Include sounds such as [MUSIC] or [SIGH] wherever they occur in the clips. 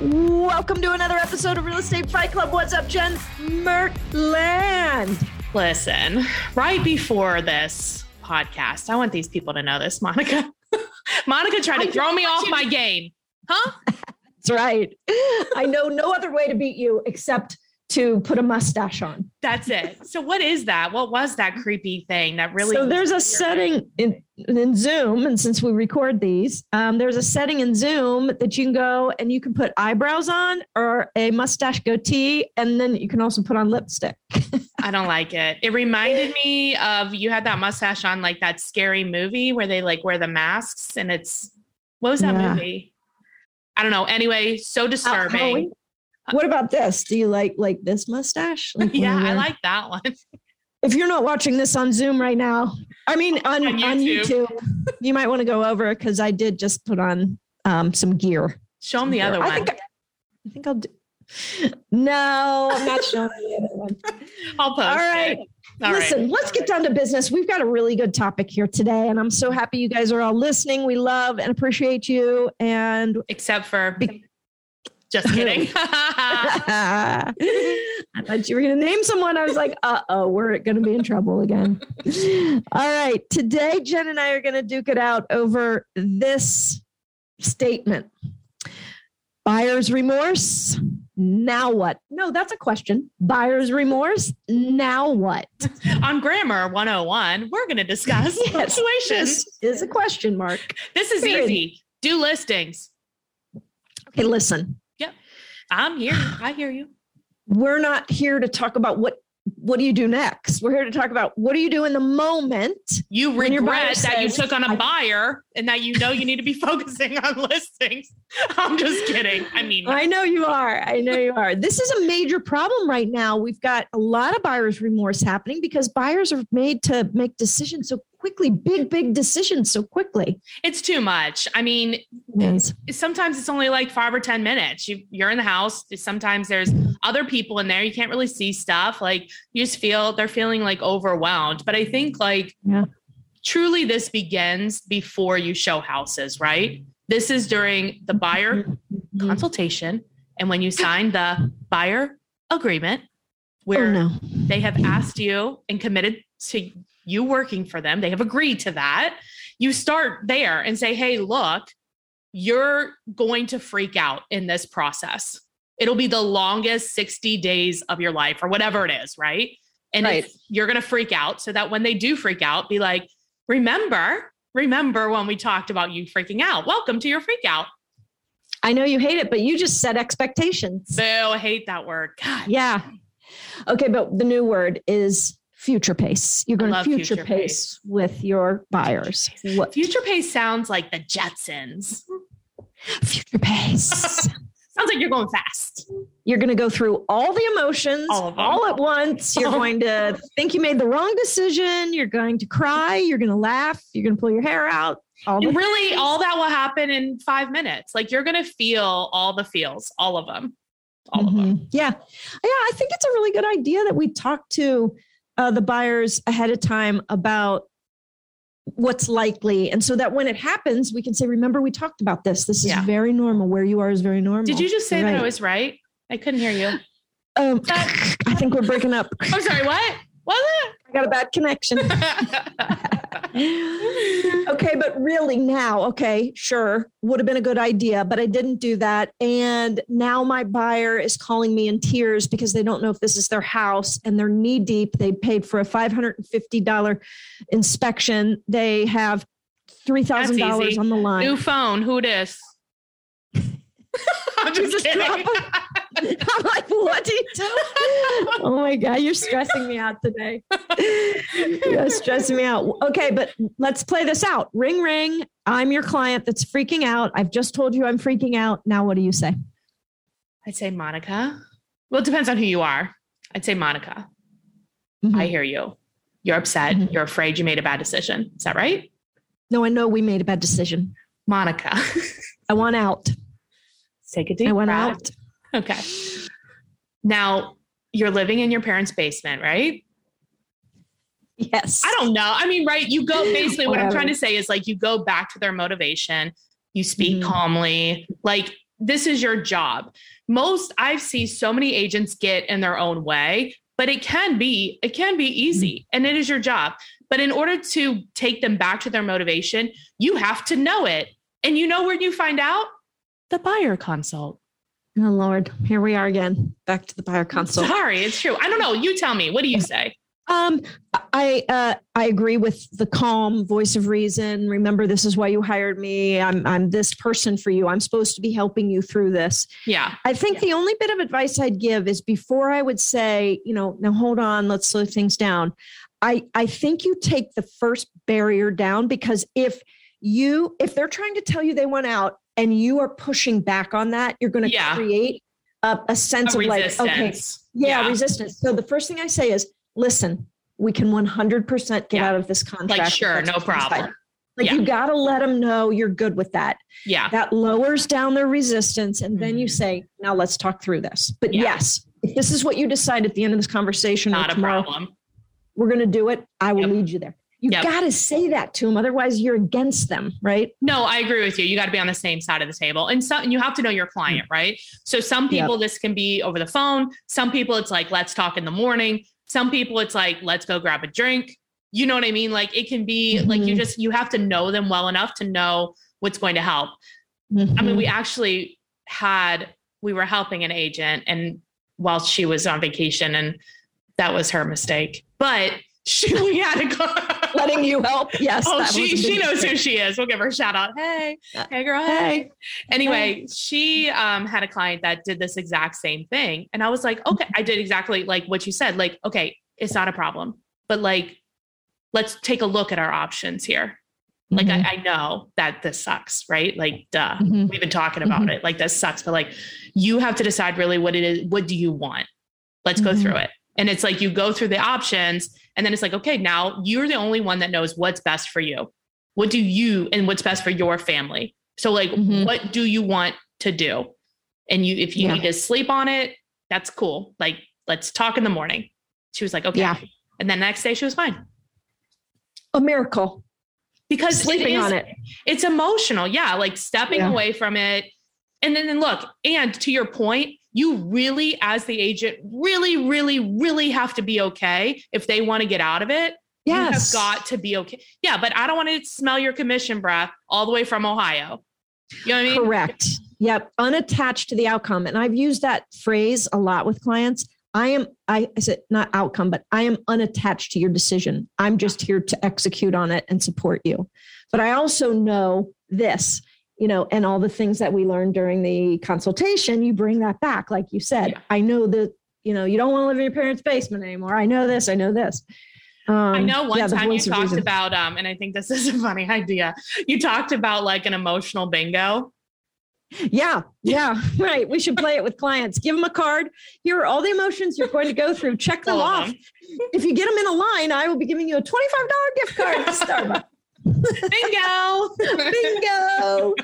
Welcome to another episode of Real Estate Fight Club. What's up, Jen Mertland? Listen, right before this podcast, I want these people to know this, Monica. [LAUGHS] Monica tried to I throw me off you my game. Huh? [LAUGHS] That's right. I know no other way to beat you except to put a mustache on. That's it. So what is that? What was that creepy thing that really so there's a setting in, in Zoom, and since we record these, um, there's a setting in Zoom that you can go and you can put eyebrows on or a mustache goatee, and then you can also put on lipstick. [LAUGHS] I don't like it. It reminded me of you had that mustache on like that scary movie where they like wear the masks and it's what was that Yeah. movie? I don't know. Anyway, so disturbing. Halloween. What about this? Do you like like this mustache? [LAUGHS] Like yeah, I like that one. [LAUGHS] if you're not watching this on Zoom right now, I mean on, On on, YouTube. YouTube. you might want to go over because I did just put on um, some gear. Show them the other I one. think I, I think I'll do. [LAUGHS] No, I'm not showing the other one. I'll post All right. it. All right. Listen, let's get down to business. We've got a really good topic here today, and I'm so happy you guys are all listening. We love and appreciate you. And Except for Be- just [LAUGHS] kidding. [LAUGHS] [LAUGHS] I thought you were going to name someone. I was like, uh oh, we're going to be in trouble again. All right. Today, Jen and I are going to duke it out over this statement buyer's remorse. Now what? No, that's a question. Buyer's remorse. Now what? On Grammar 101, we're going to discuss Yes, situations. This is a question mark. This is Period. easy. Do listings. Okay, listen. I'm here. I hear you. we're not here to talk about what what do you do next. We're here to talk about what do you do in the moment. You When your buyer regret that you took on a buyer and that you know you need to be [LAUGHS] focusing on listings. [LAUGHS] I'm just kidding. I mean, I know you are. I know you are. This is a major problem right now. We've got a lot of buyer's remorse happening because buyers are made to make decisions so quickly, big, big decisions so quickly. it's too much. I mean, Yes. sometimes it's only like five or 10 minutes. You, you're in the house. Sometimes there's other people in there. You can't really see stuff. Like you just feel they're feeling like overwhelmed. But I think like Yeah. truly this begins before you show houses, right? This is during the buyer Mm-hmm. consultation and when you sign the buyer agreement Oh where no. they have asked you and committed to you working for them, they have agreed to that. You start there and say, hey, look, you're going to freak out in this process. It'll be the longest 60 days of your life or whatever it is, right? And Right. you're going to freak out so that when they do freak out, be like, remember, remember when we talked about you freaking out. Welcome to your freak out. I know you hate it, but you just set expectations. Boo, I hate that word. God. Yeah. Okay, but the new word is future pace. You're going to future, future pace, pace. with your buyers. What Future pace sounds like the Jetsons. future pace? [LAUGHS] Sounds like you're going fast. You're going to go through all the emotions All all at once. You're going to think you made the wrong decision. You're going to cry. You're going to laugh. You're going to pull your hair out. All And really, all that will happen in five minutes. Like you're going to feel all the feels, all of them. All of them. Mm-hmm. Yeah. Yeah. I think it's a really good idea that we talk to uh, the buyers ahead of time about what's likely. And so that when it happens, we can say, remember, we talked about this. This is Yeah. very normal. Where you are is very normal. Did you just say You're that I was right? I couldn't hear you. Um, [LAUGHS] I think we're breaking up. I'm sorry, what? Was I got a bad connection. [LAUGHS] it? okay, but really now, okay, sure, would have been a good idea, but I didn't do that. And now my buyer is calling me in tears because they don't know if this is their house and they're knee deep. They paid for a $550 inspection. They have $3,000 on the line. New phone. Who dis? [LAUGHS] I'm just Just kidding. [LAUGHS] I'm like, what do you do? [LAUGHS] oh my God, you're stressing me out today. you're stressing me out. Okay, but let's play this out. Ring, ring. I'm your client that's freaking out. I've just told you I'm freaking out. Now, what do you say? I'd say Monica. Well, it depends on who you are. I'd say Monica. Mhm. I hear you. You're upset. Mhm. You're afraid you made a bad decision. Is that right? No, I know we made a bad decision. Monica. I want out. Take a deep I went breath. out. [LAUGHS] Okay. Now you're living in your parents' basement, right? Yes. I don't know. I mean, right? You go [LAUGHS] basically what I'm trying to say is like you go back to their motivation, you speak Mhm. calmly, like this is your job. Most I've seen so many agents get in their own way, but it can be it can be easy and it is your job. But in order to take them back to their motivation, you have to know it. And you know where you find out? The buyer consult. Oh Lord, here we are again. Back to the buyer consult. Sorry, it's true. I don't know. You tell me. What do you say? Um, I uh, I agree with the calm voice of reason. Remember, this is why you hired me. I'm I'm this person for you. I'm supposed to be helping you through this. Yeah. I think the only bit of advice I'd give is before I would say, you know, now hold on, let's slow things down. I I think you take the first barrier down because if you if they're trying to tell you they want out and you are pushing back on that, you're going to Yeah. create a, a sense A of like, okay, resistance. yeah, resistance. So the first thing I say is, listen, we can 100% get Yeah. out of this contract. Like, sure, no problem. Like Yeah. you got to let them know you're good with that. Yeah. That lowers down their resistance, and then you Mhm. say, now let's talk through this. But Yeah. yes, if this is what you decide at the end of this conversation, Not a tomorrow, problem. we're going to do it. I will Yep. lead you there. You Yep. got to say that to them, otherwise you're against them, right? No, I agree with you. You got to be on the same side of the table. And so and you have to know your client, right? So some Yep. people this can be over the phone. Some people it's like let's talk in the morning. Some people it's like let's go grab a drink. You know what I mean? Like it can be like you Mhm. just you have to know them well enough to know what's going to help. I Mm-hmm. mean, we actually had we were helping an agent and while she was on vacation and that was her mistake. But [LAUGHS] she we had to letting you help. Yes. Oh, she she knows who she is. We'll give her a shout out. Hey, Yeah. hey, girl. Hey. Anyway, she um, had a client that did this exact same thing, and I was like, okay, I did exactly like what you said. Like, okay, it's not a problem, but like, let's take a look at our options here. Like, Mhm. I, I know that this sucks, right? Like, duh. Mhm. We've been talking about Mhm. it. Like, this sucks, but like, you have to decide really what it is. What do you want? Let's go Mhm. through it. And it's like you go through the options, and then it's like, okay, now you're the only one that knows what's best for you. What do you and what's best for your family? So, like, Mhm. what do you want to do? And you, if you Yeah. need to sleep on it, that's cool. Like, let's talk in the morning. She was like, okay. Yeah. And then the next day she was fine a miracle. because Sleeping is- on it. it's emotional. Yeah. Like stepping Yeah. away from it. And then, then look, and to your point, you really, as the agent, really, really, really have to be okay if they want to get out of it. Yes. You have got to be okay. Yeah, but I don't want to smell your commission breath all the way from Ohio. You know what I mean? Correct. Yep. Unattached to the outcome. And I've used that phrase a lot with clients. I am, I, I said not outcome, but I am unattached to your decision. I'm just here to execute on it and support you. But I also know this, you know, and all the things that we learned during the consultation, you bring that back. Like you said, Yeah. I know that, you know, you don't want to live in your parents' basement anymore. I know this, I know this. Um, I know one yeah, time you talked reason. about, um, and I think this [LAUGHS] is a funny idea. You talked about like an emotional bingo. Yeah, yeah, [LAUGHS] right. We should play it with clients. Give them a card. Here are all the emotions you're going to go through. Check them All off. them. If you get them in a line, I will be giving you a $25 gift card to [LAUGHS] Starbucks. Bingo. Bingo.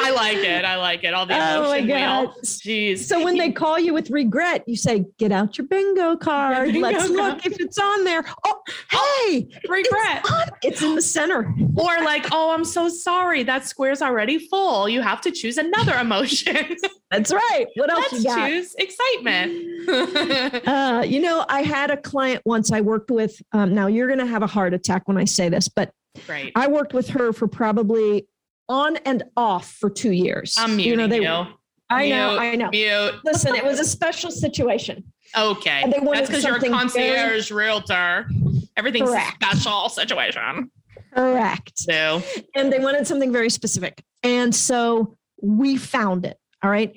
I like it. I like it. All the Oh my emotion. God. Jeez. So when they call you with regret, you say, get out your bingo card. bingo Let's card. look if it's on there. Oh, hey, regret. it's, on- it's in the center. Or like, oh, I'm so sorry. That square's already full. You have to choose another emotion. [LAUGHS] That's right. What else Let's choose excitement. [LAUGHS] Uh, you know, I had a client once I worked with. Um, now you're going to have a heart attack when I say this, but Great. I worked with her for probably on and off for two years. I'm muting you know, they, you. I know, Mute, I know. Mute. Listen, it was a [LAUGHS] special situation. Okay. And they wanted That's because you're a concierge realtor. Everything's Correct. a special situation. Correct. So And they wanted something very specific. And so we found it. All right.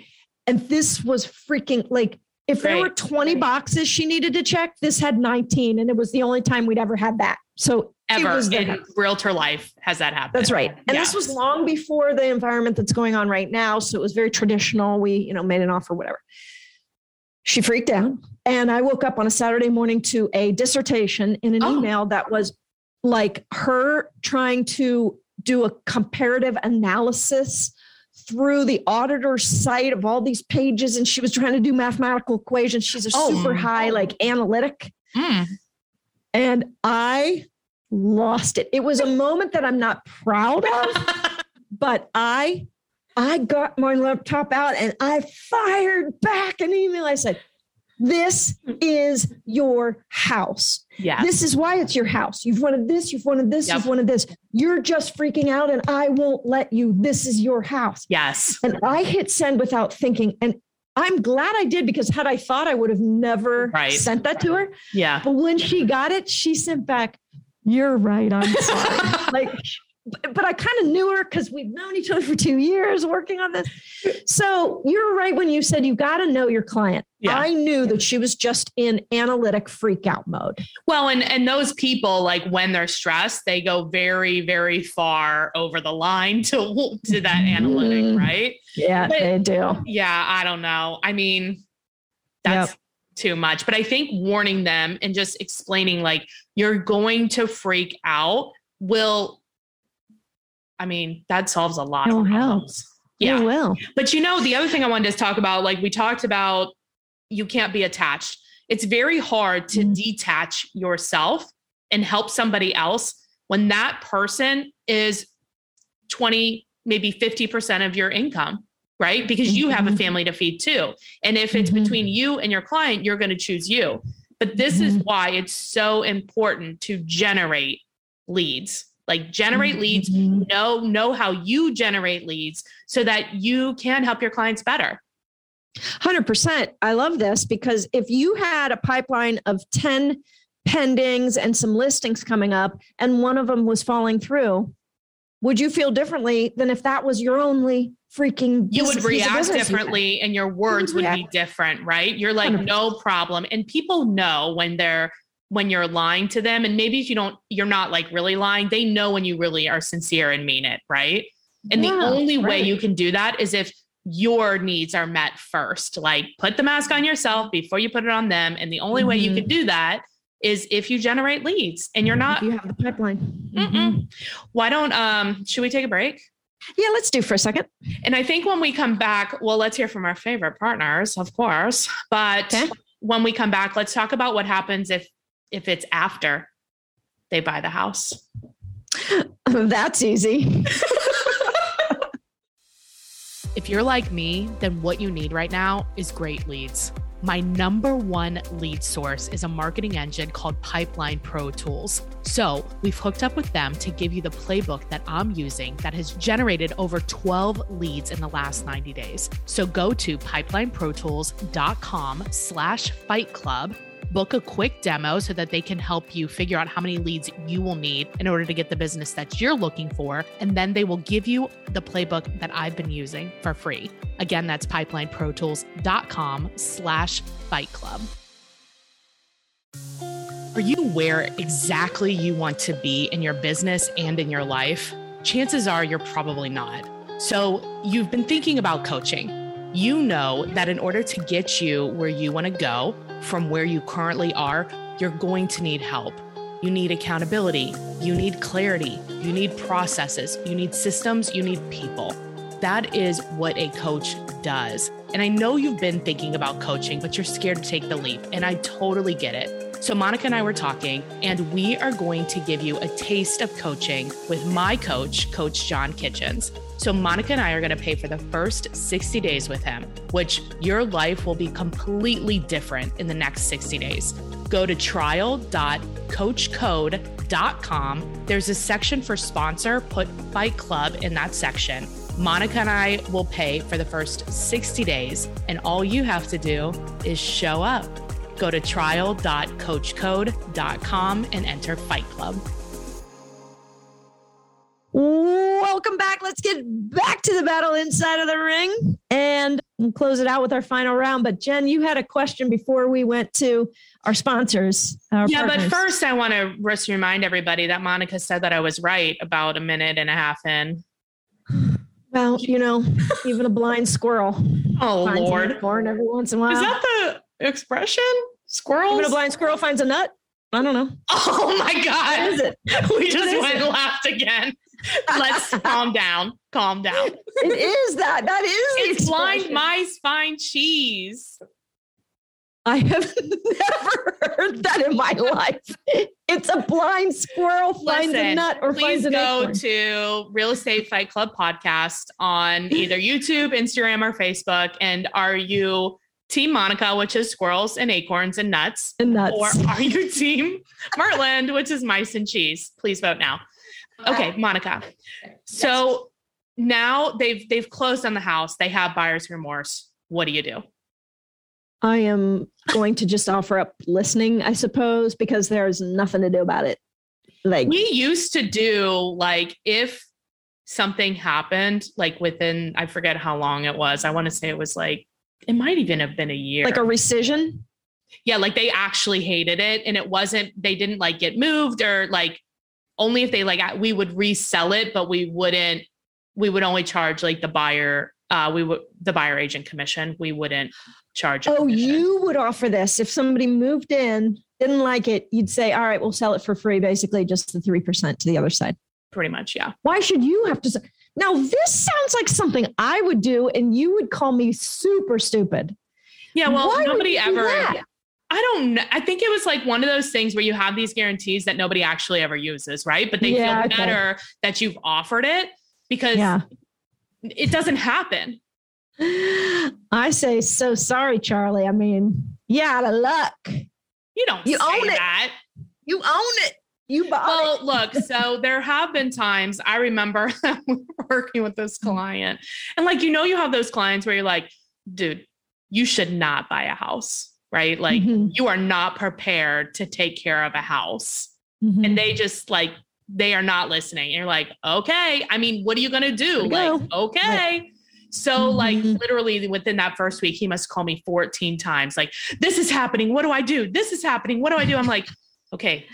And this was freaking like, if there were 20 boxes she needed to check, this had 19. And it was the only time we'd ever had that. So ever in realtor life has that happened. That's right. And this was long before the environment that's going on right now. So it was very traditional. We, you know, made an offer, whatever. She freaked out. And I woke up on a Saturday morning to a dissertation in an Oh. email that was like her trying to do a comparative analysis through the auditor's site of all these pages. And she was trying to do mathematical equations. She's a Oh, super high, like analytic. Mm. And I lost it. It was a moment that I'm not proud of, [LAUGHS] but I I got my laptop out and I fired back an email. I said, This is your house. yeah. This is why it's your house. You've wanted this, you've wanted this, Yep. you've wanted this. You're just freaking out and I won't let you. This is your house. yes. And I hit send without thinking. And I'm glad I did because had I thought I would have never Right. sent that to her. Yeah. But when she got it, she sent back, You're right. I'm [LAUGHS] sorry. like, but, I kind of knew her because we've known each other [LAUGHS] for two years working on this. So you're right when you said you got to know your client. Yeah. I knew that she was just in analytic freak out mode. Well, and and those people, like when they're stressed, they go very, very far over the line [LAUGHS] to to that analytic, Mhm. right? Yeah, But- they do. Yeah, I don't know. I mean, that's too much. But I think warning them and just explaining like you're going to freak out will I mean, that solves a lot It'll of help. problems. Yeah. You will. But you know, the other thing I wanted to talk about, like we talked about, you can't be attached. It's very hard to Mm. detach yourself and help somebody else when that person is 20, maybe 50% of your income, right? Because you have a Mhm. family to feed too. And if it's Mhm. between you and your client, you're going to choose you. But this is Mhm. why it's so important to generate leads. Like generate leads Mhm. know know how you generate leads so that you can help your clients better 100%. I love this because if you had a pipeline of 10 pendings and some listings coming up and one of them was falling through, would you feel differently than if that was your only freaking you would react differently and your words would be different right you're like 100%. no problem and people know when they're when you're lying to them and maybe if you don't you're not like really lying they know when you really are sincere and mean it right and the Yeah, only way you can do that is if your needs are met first like put the mask on yourself before you put it on them and the only way you can do that is if you generate leads and you're not If you have the pipeline. Mhm. Mm-mm. Why don't um should we take a break? Yeah, let's do for a second. And I think when we come back, well, let's hear from our favorite partners, of course. But Okay. when we come back, let's talk about what happens if if it's after they buy the house. [LAUGHS] That's easy. [LAUGHS] If you're like me, then what you need right now is great leads. My number one lead source is a marketing engine called Pipeline Pro Tools. So we've hooked up with them to give you the playbook that I'm using that has generated over 12 leads in the last 90 days. So go to pipelineprotools.com slash fight club book a quick demo so that they can help you figure out how many leads you will need in order to get the business that you're looking for. And then they will give you the playbook that I've been using for free. Again, that's pipelineprotools.com slash fight club. Are you where exactly you want to be in your business and in your life? Chances are you're probably not. So you've been thinking about coaching. You know that in order to get you where you want to go from where you currently are, you're going to need help. You need accountability. You need clarity. You need processes. You need systems. You need people. That is what a coach does. And I know you've been thinking about coaching, but you're scared to take the leap. And I totally get it. So, Monica and I were talking, and we are going to give you a taste of coaching with my coach, Coach John Kitchens. So, Monica and I are going to pay for the first 60 days with him, which your life will be completely different in the next 60 days. Go to trial.coachcode.com. There's a section for sponsor, put Fight Club in that section. Monica and I will pay for the first 60 days, and all you have to do is show up. Go to trial.coachcode.com and enter Fight Club. Let's get back to the battle inside of the ring and we'll close it out with our final round. But Jen, you had a question before we went to our sponsors. Our yeah, partners. but first, I want to just remind everybody that Monica said that I was right about a minute and a half in. well, you know, even a blind squirrel Oh, Lord. unicorn every once in a while. Is that the expression? Squirrel? Even a blind squirrel finds a nut. I don't know. [LAUGHS] oh my What is God. it? [LAUGHS] We just went it? laughed again. [LAUGHS] Let's calm down. Calm down. It is that. That is It's blind mice find cheese. I have [LAUGHS] never heard that in my life. It's a blind squirrel finds a nut or finds an go acorn. to Real Estate Fight Club podcast on either YouTube, Instagram, or Facebook. And are you Team Monica, which is squirrels and acorns and nuts? and nuts. Or are you Team Mertland, which is mice and cheese? Please vote now. Okay, um, Monica. So now they've they've closed on the house. They have buyer's remorse. What do you do? I am going to just offer up listening, I suppose, because there's nothing to do about it. Like, We used to do like if something happened, like within I forget how long it was. I want to say it was like it might even have been a year. like a rescission. yeah, like they actually hated it, and it wasn't. They didn't like get moved or like only if they like we would resell it, but we wouldn't. We would only charge like the buyer. Uh, we would the buyer agent commission. We wouldn't charge. Oh, commission. you would offer this if somebody moved in, didn't like it. You'd say, "All right, we'll sell it for free." Basically, just the three percent to the other side. pretty much yeah. Why should you have to? Now, this sounds like something I would do, and you would call me super stupid. Yeah, well, Why nobody ever. that? I don't know. I think it was like one of those things where you have these guarantees that nobody actually ever uses, right? But they Yeah, feel okay. better that you've offered it because Yeah. it doesn't happen. I say, so sorry, Charlie. I mean, you out of luck. You don't You say own it. that. You own it. You bought it. Well, look, so there have been times I remember [LAUGHS] working with this client, and like, you know, you have those clients where you're like, dude, you should not buy a house, right? Like, Mhm. you are not prepared to take care of a house. Mhm. and they just like they are not listening. And you're like, okay. I mean, what are you gonna do? Like, okay. So like Mhm. literally within that first week, he must call me 14 times. Like, this is happening. What do I do? This is happening. What do I do? I'm like, okay,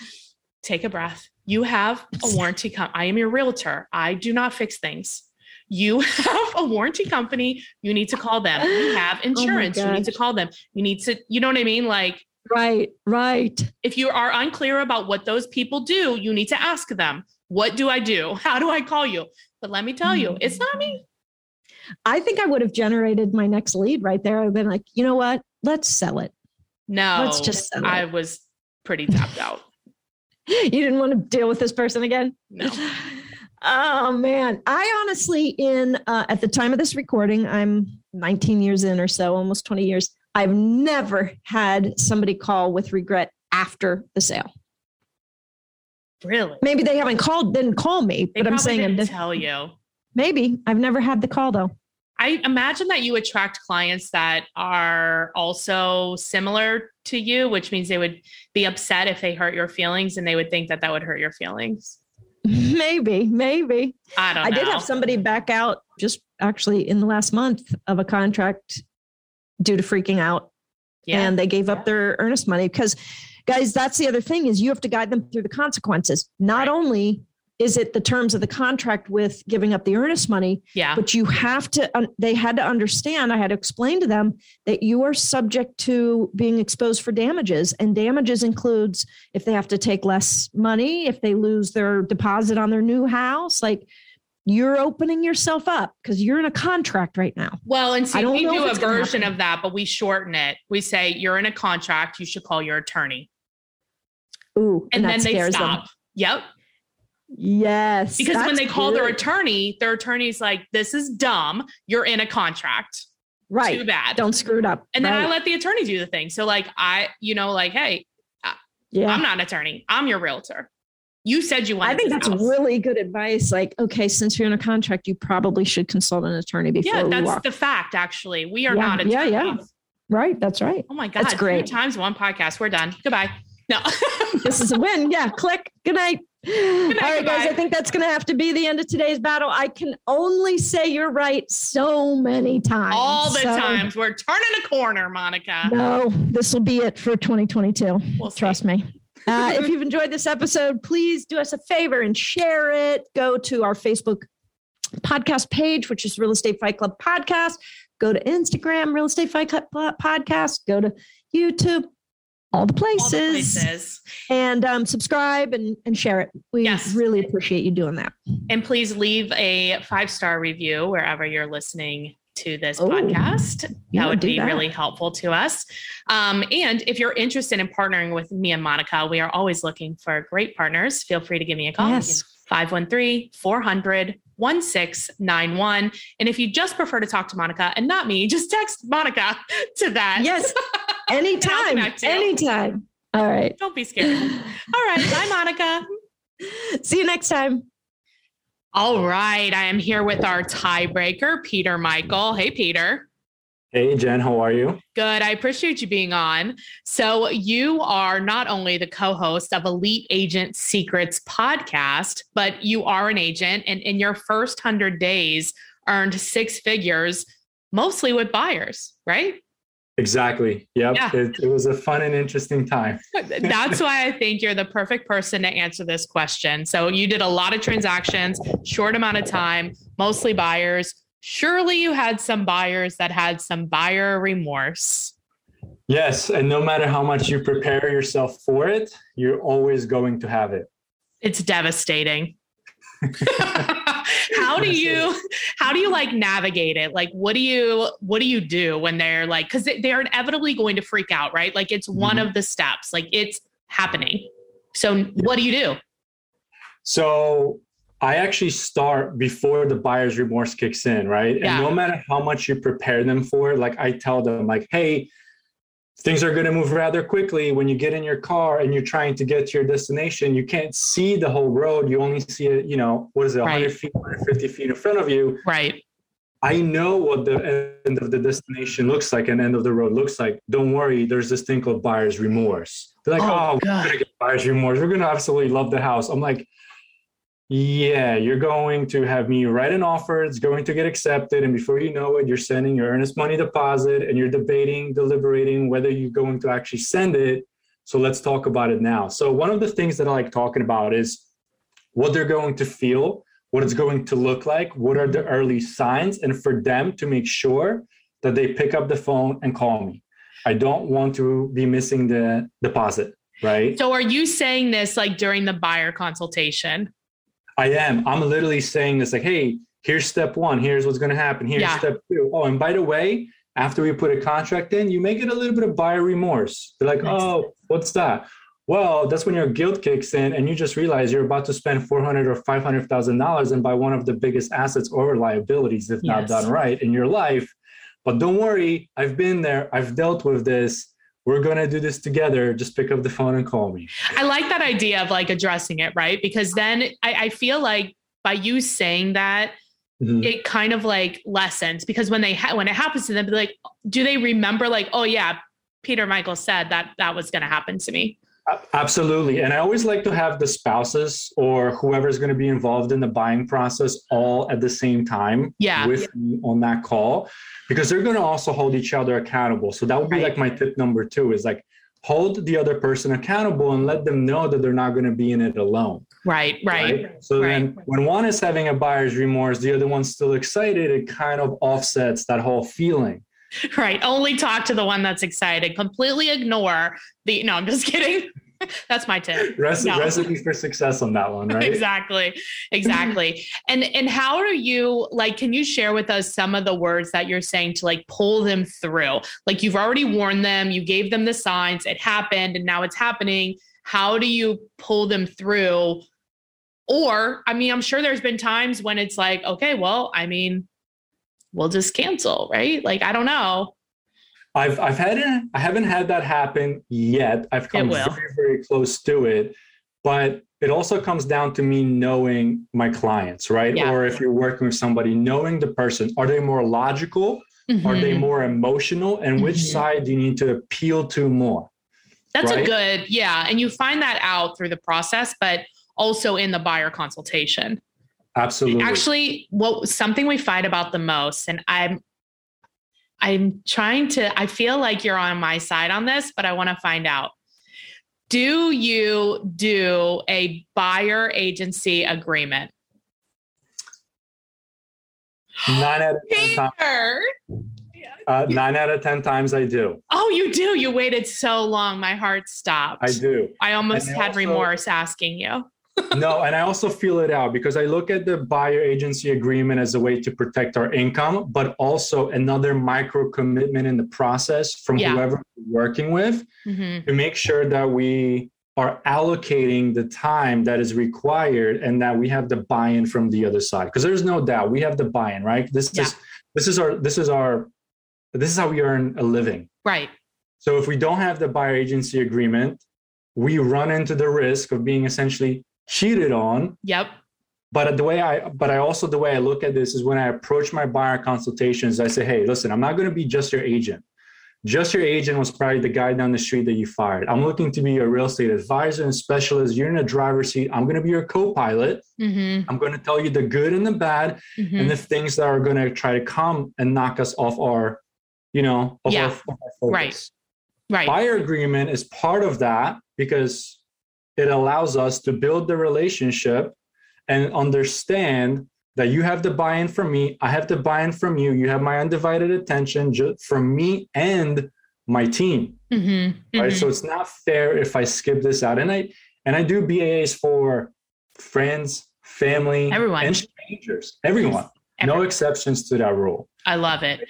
take a breath. You have a warranty. Com- I am your realtor. I do not fix things. You have a warranty company. You need to call them. You have [GASPS] oh insurance. you need to call them. You need to, you know what I mean? Like, right, right. if you are unclear about what those people do, you need to ask them, what do I do? [LAUGHS] How do I call you? But let me tell you, mm. it's not me. I think I would have generated my next lead right there. I've been like, you know what? Let's sell it. No, Let's just sell I was pretty tapped out. [LAUGHS] You didn't want to deal with this person again? No. [LAUGHS] Oh man, I honestly, in uh, at the time of this recording, I'm 19 years in or so, almost 20 years. I've never had somebody call with regret after the sale. Really? Maybe they haven't called, didn't call me, They but I'm saying I'm didn't just, tell you. maybe I've never had the call though. I imagine that you attract clients that are also similar to you, which means they would be upset if they hurt your feelings and they would think that that would hurt your feelings. [LAUGHS] maybe, maybe. I don't I know. did have somebody back out just actually in the last month of a contract due to freaking out. yeah. and they gave up their earnest money because guys that's the other thing is you have to guide them through the consequences not Right. only is it the terms of the contract with giving up the earnest money yeah. but you have to they had to understand i had to explain to them that you are subject to being exposed for damages and damages includes if they have to take less money if they lose their deposit on their new house like you're opening yourself up because you're in a contract right now Well, and see, we do a version of that, but we shorten it. We say you're in a contract, you should call your attorney. ooh And, that then they stop. them Yep. Yes Because when they call their attorney, their attorney's like, this is dumb. You're in a contract. right Too bad. don't screw it up. and then I let the attorney do the thing. So, like, I, you know, like, hey, yeah. I'm not an attorney. I'm your realtor. You said you wanted I think that's house. really good advice. Like, okay, since you're in a contract, you probably should consult an attorney before Yeah, that's the fact, actually. We are Yeah, not yeah, yeah. right. That's right. Oh my God. That's great. Three times one podcast. We're done. Goodbye. No. [LAUGHS] This is a win. Yeah. Click. Good night. All right, guys. I think that's going to have to be the end of today's battle. I can only say you're right so many times. All the So, times. We're turning a corner, Monica. No, this will be it for 2022. We'll see. Trust me. Uh, if you've enjoyed this episode, please do us a favor and share it. Go to our Facebook podcast page, which is Real Estate Fight Club Podcast. Go to Instagram, Real Estate Fight Club Podcast. Go to YouTube, all the places. All the places. And um, subscribe and, and share it. We Yes. really appreciate you doing that. And please leave a five star review wherever you're listening to this Oh, podcast. that would be that. really helpful to us. Um, and if you're interested in partnering with me and Monica, we are always looking for great partners. Feel free to give me a call. Yes. 513 400 1691. And if you just prefer to talk to Monica and not me, just text Monica [LAUGHS] to that. Yes. [LAUGHS] Anytime. Anytime. All right. Don't be scared. All right. Bye, Monica. [LAUGHS] See you next time. All right. I am here with our tiebreaker, Peter Michael. Hey, Peter. Hey, Jen, how are you? Good. I appreciate you being on. So, you are not only the co host of Elite Agent Secrets podcast, but you are an agent. And in your first 100 days, earned six figures, mostly with buyers, right? Exactly. Yep. Yeah. It, it was a fun and interesting time. [LAUGHS] That's why I think you're the perfect person to answer this question. So, you did a lot of transactions, short amount of time, mostly buyers. Surely you had some buyers that had some buyer remorse. Yes. And no matter how much you prepare yourself for it, you're always going to have it. It's devastating. [LAUGHS] [LAUGHS] how do you how do you like navigate it like what do you what do you do when they're like because they're inevitably going to freak out right like it's one Mhm. of the steps like it's happening so what do you do So I actually start before the buyer's remorse kicks in, right? Yeah. And no matter how much you prepare them for like I tell them, like, hey, things are going to move rather quickly when you get in your car and you're trying to get to your destination. You can't see the whole road. You only see it, you know, what is it, 100 Right. feet, 150 feet in front of you. right I know what the end of the destination looks like and end of the road looks like. Don't worry, there's this thing called buyer's remorse. They're like, Oh, oh, we're gonna get buyer's remorse. We're gonna absolutely love the house. I'm like, yeah, you're going to have me write an offer. It's going to get accepted, and before you know it, you're sending your earnest money deposit, and you're debating, deliberating whether you're going to actually send it. So let's talk about it now. So one of the things that I like talking about is what they're going to feel what it's going to look like, what are the early signs, and for them to make sure that they pick up the phone and call me. I don't want to be missing the deposit, right? so are you saying this like during the buyer consultation I am. I'm literally saying this like, hey, here's step one. Here's what's going to happen. Here's Yeah. step two. Oh, and by the way, after we put a contract in, you may get a little bit of buyer remorse. They're like, Nice. oh, what's that? Well, that's when your guilt kicks in and you just realize you're about to spend four hundred or five hundred thousand dollars and buy one of the biggest assets or liabilities, if not done right, in your life. But don't worry, I've been there. I've dealt with this. We're gonna do this together. Just pick up the phone and call me. I like that idea of like addressing it, right? Because then I, I feel like by you saying that, Mhm. it kind of like lessens because when they ha- when it happens to them, like, do they remember like, oh yeah, Peter Michael said that that was going to happen to me? Absolutely. And I always like to have the spouses or whoever's going to be involved in the buying process all at the same time Yeah. with me on that call because they're going to also hold each other accountable. So that would be Right. like my tip number two is like hold the other person accountable and let them know that they're not going to be in it alone. Right, right. So right. then when one is having a buyer's remorse, the other one's still excited, it kind of offsets that whole feeling. [LAUGHS] Right. Only talk to the one that's excited. Completely ignore the. No, I'm just kidding. [LAUGHS] that's my tip. Recipe, No. recipe for success on that one, right? Exactly. Exactly. and and how are you like can you share with us some of the words that you're saying to like pull them through? Like you've already warned them, you gave them the signs, it happened and now it's happening. How do you pull them through? Or, I mean, I'm sure there's been times when it's like, okay, well, I mean, we'll just cancel, right? Like, I don't know. I've I've had it. I haven't had that happen yet. I've come very very close to it, but it also comes down to me knowing my clients, right? Yeah. Or if you're working with somebody, knowing the person. Are they more logical? Are they Mhm. more emotional? And which Mhm. side do you need to appeal to more? That's a good, yeah. And you find that out through the process, but also in the buyer consultation. Absolutely. Actually, what something we fight about the most, and I'm I'm trying to, I feel like you're on my side on this, but I want to find out. Do you do a buyer agency agreement? Nine out of ten times. Uh, nine out of 10 times I do. Oh, you do. You waited so long. My heart stopped. I do. I almost And had also- remorse asking you. No, and I also feel it out because I look at the buyer agency agreement as a way to protect our income, but also another micro commitment in the process from Yeah. whoever we're working with Mhm. to make sure that we are allocating the time that is required and that we have the buy-in from the other side. Because there's no doubt we have the buy-in, right? This Yeah. is this is our this is our this is how we earn a living. Right. So if we don't have the buyer agency agreement, we run into the risk of being essentially cheated on. Yep. But the way I but I also the way I look at this is when I approach my buyer consultations, I say, hey, listen, I'm not going to be just your agent. Just your agent was probably the guy down the street that you fired. I'm looking to be your real estate advisor and specialist. You're in a driver's seat. I'm going to be your co-pilot. Mm-hmm. I'm going to tell you the good and the bad hmm and the things that are going to try to come and knock us off our, you know, Yeah. our, our focus. Right. Right. Buyer agreement is part of that because it allows us to build the relationship and understand that you have the buy-in from me, I have the buy-in from you, you have my undivided attention ju- from me and my team. Mm-hmm. Right. So it's not fair if I skip this out. And I and I do BAs for friends, family, Everyone. and strangers. Everyone. No Everyone. exceptions to that rule. I love it.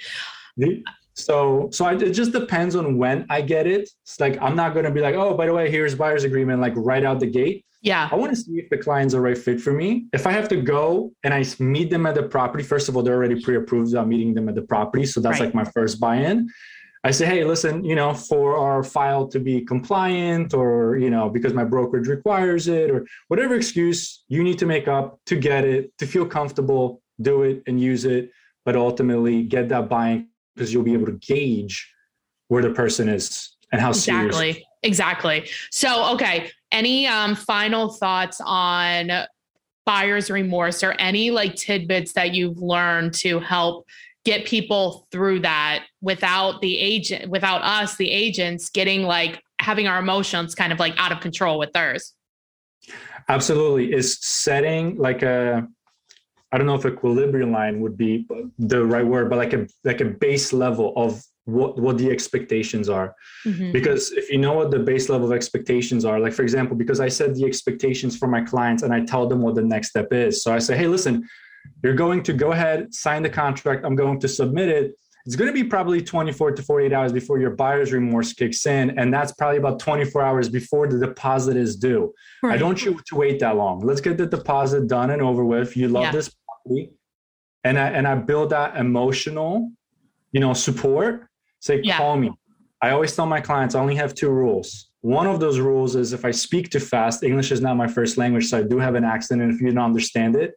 The- So, so I, it just depends on when I get it. It's like I'm not going to be like, oh, by the way, here's buyer's agreement, like right out the gate. Yeah. I want to see if the client's the right fit for me. If I have to go and I meet them at the property, first of all, they're already pre-approved. I'm meeting them at the property, so that's Right. like my first buy-in. I say, hey, listen, you know, for our file to be compliant, or you know, because my brokerage requires it, or whatever excuse you need to make up to get it, to feel comfortable, do it and use it, but ultimately get that buy-in because you'll be able to gauge where the person is and how serious. Exactly. Exactly. So, okay. Any um, final thoughts on buyer's remorse or any like tidbits that you've learned to help get people through that without the agent, without us, the agents getting like having our emotions kind of like out of control with theirs? absolutely is setting like a i don't know if equilibrium line would be the right word but like a like a base level of what what the expectations are Mhm. because if you know what the base level of expectations are like for example because i set the expectations for my clients and i tell them what the next step is so i say hey listen you're going to go ahead sign the contract i'm going to submit it it's going to be probably 24 to 48 hours before your buyer's remorse kicks in and that's probably about 24 hours before the deposit is due I don't want you to wait that long. Let's get the deposit done and over with. You love Yeah. this property. And I and I build that emotional, you know, support. Say, Yeah. call me. I always tell my clients I only have two rules. One of those rules is if I speak too fast, English is not my first language, so I do have an accent. And if you don't understand it,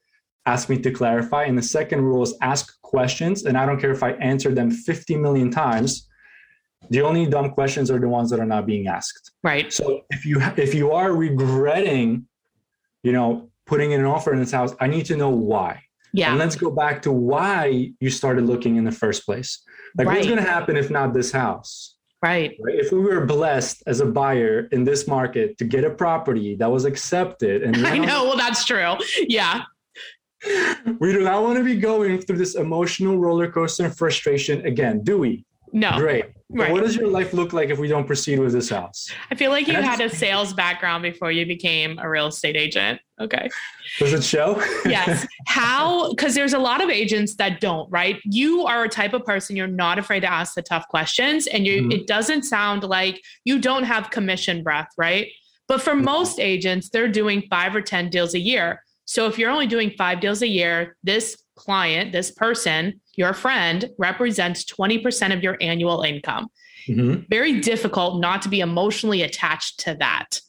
ask me to clarify. And the second rule is ask questions. And I don't care if I answer them 50 million times. The only dumb questions are the ones that are not being asked. Right. So if you if you are regretting, you know, putting in an offer in this house, I need to know why. And Yeah. let's go back to why you started looking in the first place. Like what's going to happen if not this house? Right. Right? If we were blessed as a buyer in this market to get a property that was accepted and [LAUGHS] I know. Well, that's true. Yeah. we do not want to be going through this emotional roller coaster and frustration again, do we? No. Great. Right. what does your life look like if we don't proceed with this house? I feel like you had a sales background before you became a real estate agent. Okay. Does it show? Yes. [LAUGHS] How, because there's a lot of agents that don't, right? You are a type of person, you're not afraid to ask the tough questions. And you, Mhm. it doesn't sound like you don't have commission breath, right? But for No. most agents, they're doing five or 10 deals a year. So if you're only doing five deals a year, this client, this person, your friend represents 20% of your annual income. Mhm. Very difficult not to be emotionally attached to that.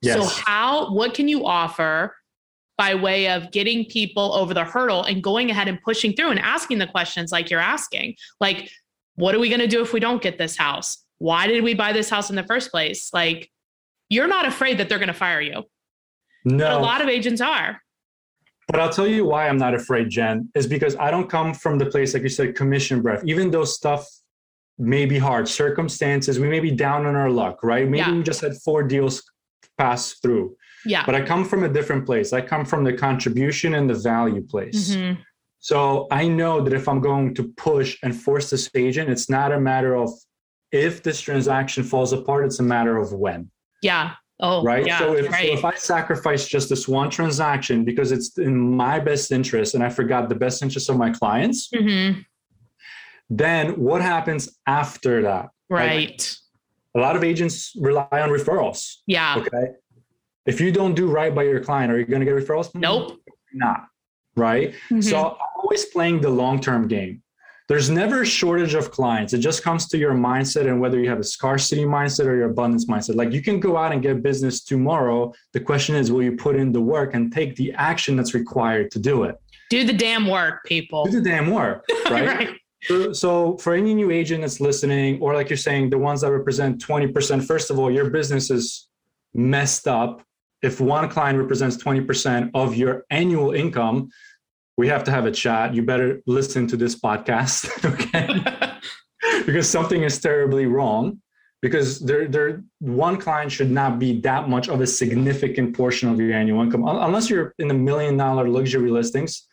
Yes. So how what can you offer by way of getting people over the hurdle and going ahead and pushing through and asking the questions like you're asking? Like what are we going to do if we don't get this house? Why did we buy this house in the first place? Like you're not afraid that they're going to fire you. no. But a lot of agents are. But I'll tell you why I'm not afraid, Jen, is because I don't come from the place, like you said, commission breath. Even though stuff may be hard, circumstances, we may be down on our luck, right? Maybe Yeah. we just had four deals pass through. Yeah. But I come from a different place. I come from the contribution and the value place. Mhm. So I know that if I'm going to push and force this agent, it's not a matter of if this transaction falls apart, it's a matter of when. Yeah. Oh, right. Yeah, so, if, right. so if I sacrifice just this one transaction because it's in my best interest and I forgot the best interest of my clients, hmm then what happens after that? Right. A lot of agents rely on referrals. Yeah. Okay. If you don't do right by your client, are you going to get referrals? Nope. Not. Right. Mhm. So I'm always playing the long term game. There's never a shortage of clients. It just comes to your mindset and whether you have a scarcity mindset or your abundance mindset. Like you can go out and get business tomorrow. The question is, will you put in the work and take the action that's required to do it? do the damn work, people. Do the damn work, [LAUGHS] right? right. So, so for any new agent that's listening, or like you're saying, the ones that represent 20%, first of all, your business is messed up. If one client represents 20% of your annual income, we have to have a chat. You better listen to this podcast, [LAUGHS] okay? [LAUGHS] because something is terribly wrong. Because there, there, one client should not be that much of a significant portion of your annual income, unless you're in the million dollar luxury listings.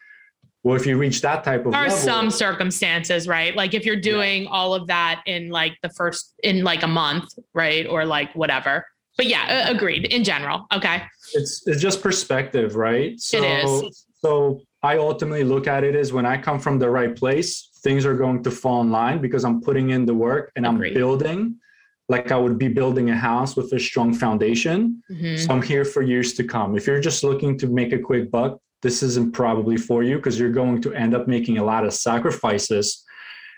Well, if you reach that type of there are level, some circumstances, right? Like if you're doing all of that in like the first in like a month, right? Or like whatever. But yeah, agreed in general. Okay. it's it's just perspective, right? So, is. So I ultimately look at it as when I come from the right place, things are going to fall in line because I'm putting in the work and I'm building like I would be building a house with a strong foundation. Mhm. So I'm here for years to come. If you're just looking to make a quick buck, this isn't probably for you because you're going to end up making a lot of sacrifices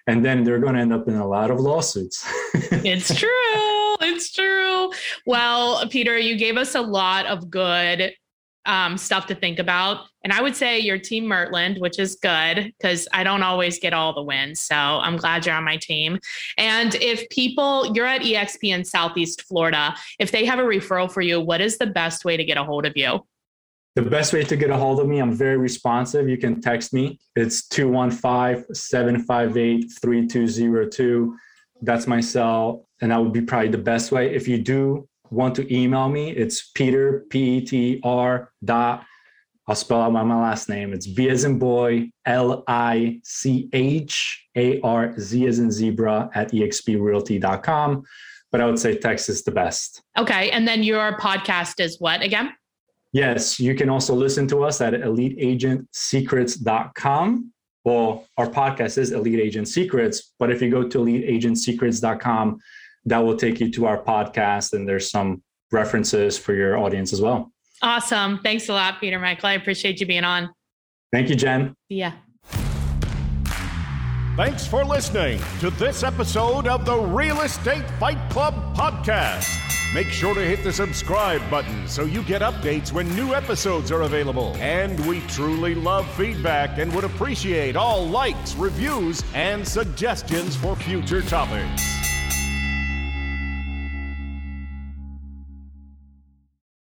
and then they're going to end up in a lot of lawsuits. [LAUGHS] It's true. It's true. Well, Peter, you gave us a lot of good um, stuff to think about. And I would say your team Mertland, which is good because I don't always get all the wins. So I'm glad you're on my team. And if people, you're at EXP in Southeast Florida, if they have a referral for you, what is the best way to get a hold of you? The best way to get a hold of me, I'm very responsive. You can text me. It's 215 758 3202. That's my cell. And that would be probably the best way. If you do want to email me, it's Peter, P E T R dot, I'll spell out my, my last name. It's B as in boy, L I C H A R Z as in zebra at exprealty.com. But I would say text is the best. Okay. And then your podcast is what again? Yes, you can also listen to us at eliteagentsecrets.com. Well, our podcast is Elite Agent Secrets, but if you go to eliteagentsecrets.com, that will take you to our podcast, and there's some references for your audience as well. Awesome. Thanks a lot, Peter Michael. I appreciate you being on. Thank you, Jen. See ya. Thanks for listening to this episode of the Real Estate Fight Club podcast. Make sure to hit the subscribe button so you get updates when new episodes are available. And we truly love feedback and would appreciate all likes, reviews, and suggestions for future topics.